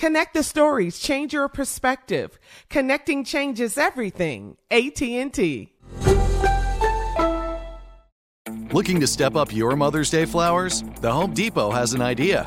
Connect the stories, change your perspective. Connecting changes everything. AT&T. Looking to step up your Mother's Day flowers? The Home Depot has an idea.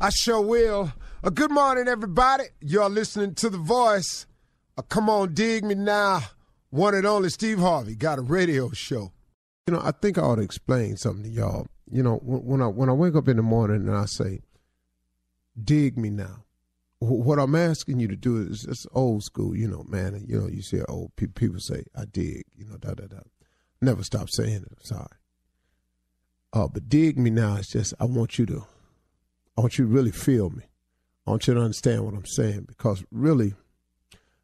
I sure will. Uh, good morning, everybody. You're listening to The Voice. Uh, come on, dig me now. One and only Steve Harvey got a radio show. You know, I think I ought to explain something to y'all. You know, when, I when I wake up in the morning and I say, "Dig me now," what I'm asking you to do is it's old school. You know, man. You know, you see old people, people say, "I dig." You know, da da da. Never stop saying it. I'm sorry. Uh, but dig me now It's just I want you to, I want you to really feel me. I want you to understand what I'm saying because really,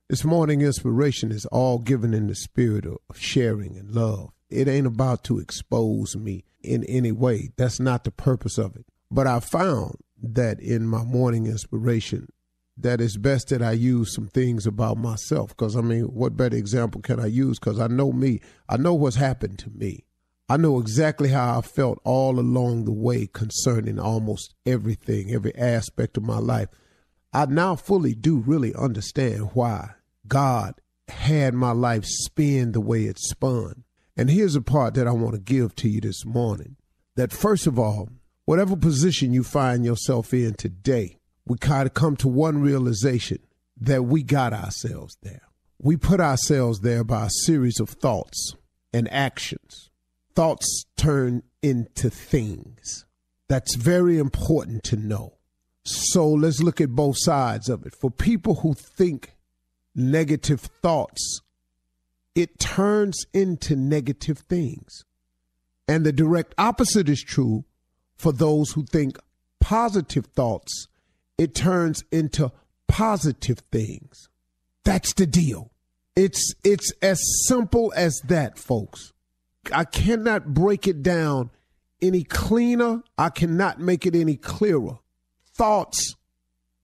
this morning inspiration is all given in the spirit of, sharing and love. It ain't about to expose me in any way. That's not the purpose of it. But I found that in my morning inspiration, that it's best that I use some things about myself. Because, I mean, what better example can I use? Because I know me, I know what's happened to me. I know exactly how I felt all along the way concerning almost everything, every aspect of my life. I now fully do really understand why God had my life spin the way it spun. And here's a part that I want to give to you this morning that, first of all, whatever position you find yourself in today, we kind of come to one realization that we got ourselves there. We put ourselves there by a series of thoughts and actions. Thoughts turn into things. That's very important to know. So let's look at both sides of it. For people who think negative thoughts, it turns into negative things. And the direct opposite is true for those who think positive thoughts, it turns into positive things. That's the deal. It's it's as simple as that, folks. I cannot break it down any cleaner. I cannot make it any clearer. Thoughts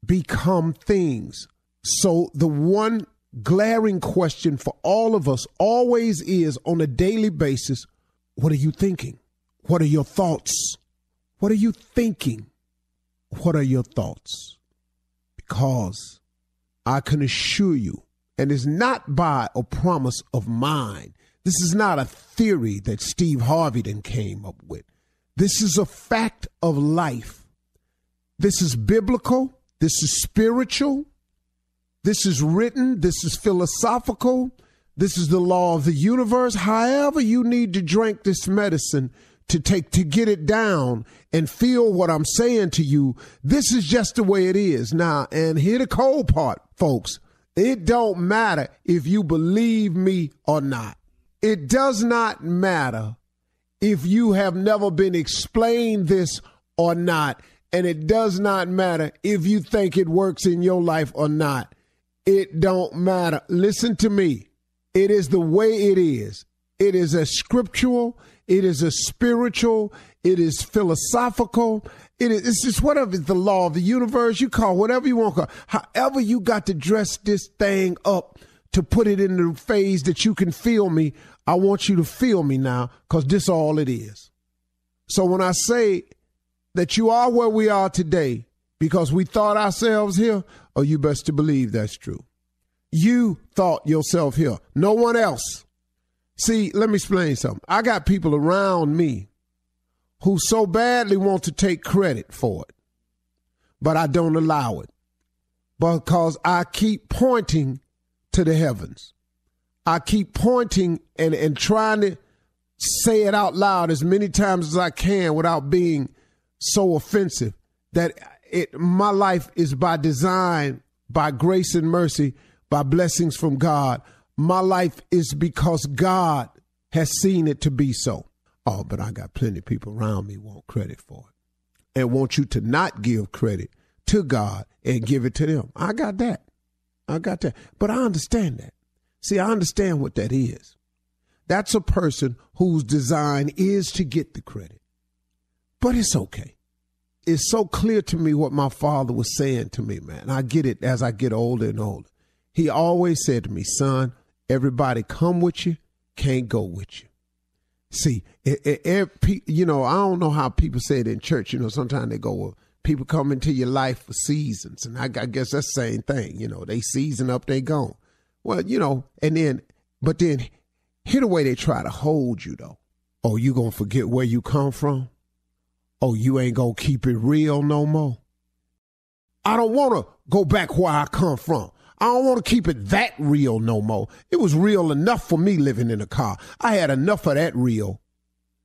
become things. So the one glaring question for all of us always is on a daily basis, what are you thinking? What are your thoughts? What are you thinking? What are your thoughts? Because I can assure you, and it's not by a promise of mine. This is not a theory that Steve Harvey then came up with. This is a fact of life. This is biblical. This is spiritual. This is written. This is philosophical. This is the law of the universe. However, you need to drink this medicine to take to get it down and feel what I'm saying to you. This is just the way it is. Now, and here the cold part, folks. It don't matter if you believe me or not. It does not matter if you have never been explained this or not. And it does not matter if you think it works in your life or not. It don't matter. Listen to me. It is the way it is. It is a scriptural, it is a spiritual, it is philosophical. It is it's just whatever the law of the universe you call whatever you want to call. However you got to dress this thing up to put it in the phase that you can feel me. I want you to feel me now because this all it is. So when I say that you are where we are today because we thought ourselves here, oh, you best to believe that's true. You thought yourself here, no one else. See, let me explain something. I got people around me who so badly want to take credit for it, but I don't allow it because I keep pointing to the heavens. I keep pointing and, and trying to say it out loud as many times as I can without being so offensive that it my life is by design, by grace and mercy by blessings from God. My life is because God has seen it to be so. Oh, but I got plenty of people around me want credit for it and want you to not give credit to God and give it to them. I got that. I got that. But I understand that. See, I understand what that is. That's a person whose design is to get the credit. But it's okay. It's so clear to me what my father was saying to me, man. I get it as I get older and older. He always said to me, son, everybody come with you, can't go with you. See, it, it, it, you know, I don't know how people say it in church. You know, sometimes they go, well, people come into your life for seasons. And I, I guess that's the same thing. You know, they season up, they gone. Well, you know, and then, but then here the way they try to hold you though. Oh, you gonna forget where you come from? Oh, you ain't gonna keep it real no more? I don't wanna go back where I come from. I don't want to keep it that real no more. It was real enough for me living in a car. I had enough of that real.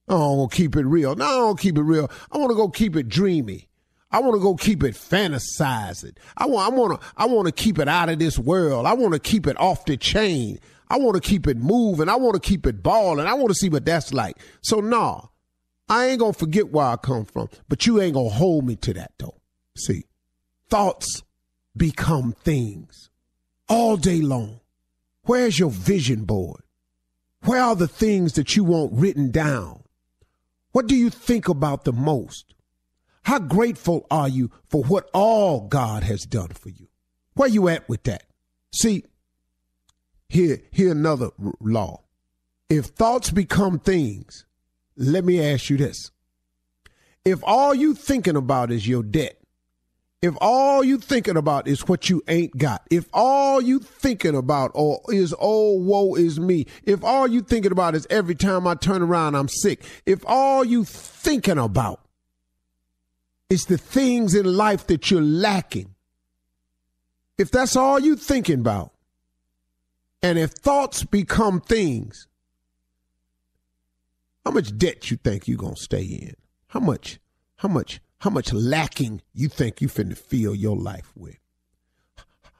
I don't want to keep it real. No, I don't keep it real. I want to go keep it dreamy. I want to go keep it fantasizing. I want I want to I want to keep it out of this world. I want to keep it off the chain. I want to keep it moving. I want to keep it balling. I want to see what that's like. So nah, I ain't gonna forget where I come from, but you ain't gonna hold me to that though. See, thoughts become things all day long. Where's your vision board? Where are the things that you want written down? What do you think about the most? How grateful are you for what all God has done for you? Where you at with that? See, here, here another r- law. If thoughts become things, let me ask you this. If all you thinking about is your debt, if all you thinking about is what you ain't got, if all you thinking about or is oh woe is me, if all you thinking about is every time I turn around I'm sick, if all you thinking about is the things in life that you're lacking, if that's all you're thinking about, and if thoughts become things, how much debt you think you're gonna stay in? How much? How much? how much lacking you think you finna fill your life with.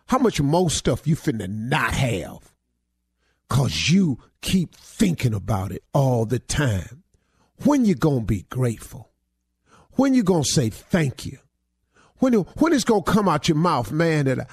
How much more stuff you finna not have. Cause you keep thinking about it all the time. When you gonna be grateful? When you gonna say thank you? When, when it's gonna come out your mouth, man, that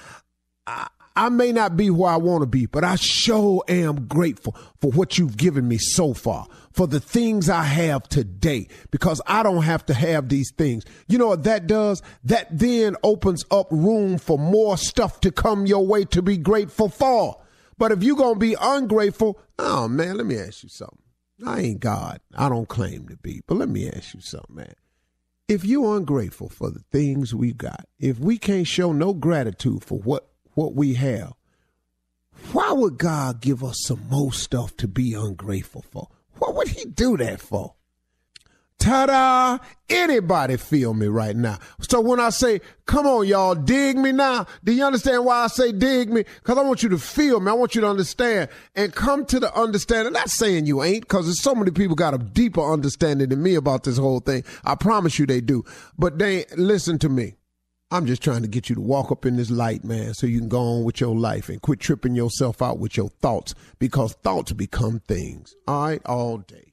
I, I may not be where I want to be, but I sure am grateful for what you've given me so far, for the things I have today, because I don't have to have these things. You know what that does? That then opens up room for more stuff to come your way to be grateful for. But if you're going to be ungrateful, oh man, let me ask you something. I ain't God. I don't claim to be, but let me ask you something, man. If you're ungrateful for the things we got, if we can't show no gratitude for what what we have, why would God give us some more stuff to be ungrateful for? What would He do that for? Ta-da! Anybody feel me right now? So when I say, come on, y'all, dig me now, do you understand why I say dig me? Because I want you to feel me. I want you to understand and come to the understanding. Not saying you ain't, because there's so many people got a deeper understanding than me about this whole thing. I promise you they do. But they listen to me. I'm just trying to get you to walk up in this light, man, so you can go on with your life and quit tripping yourself out with your thoughts because thoughts become things. All right, all day.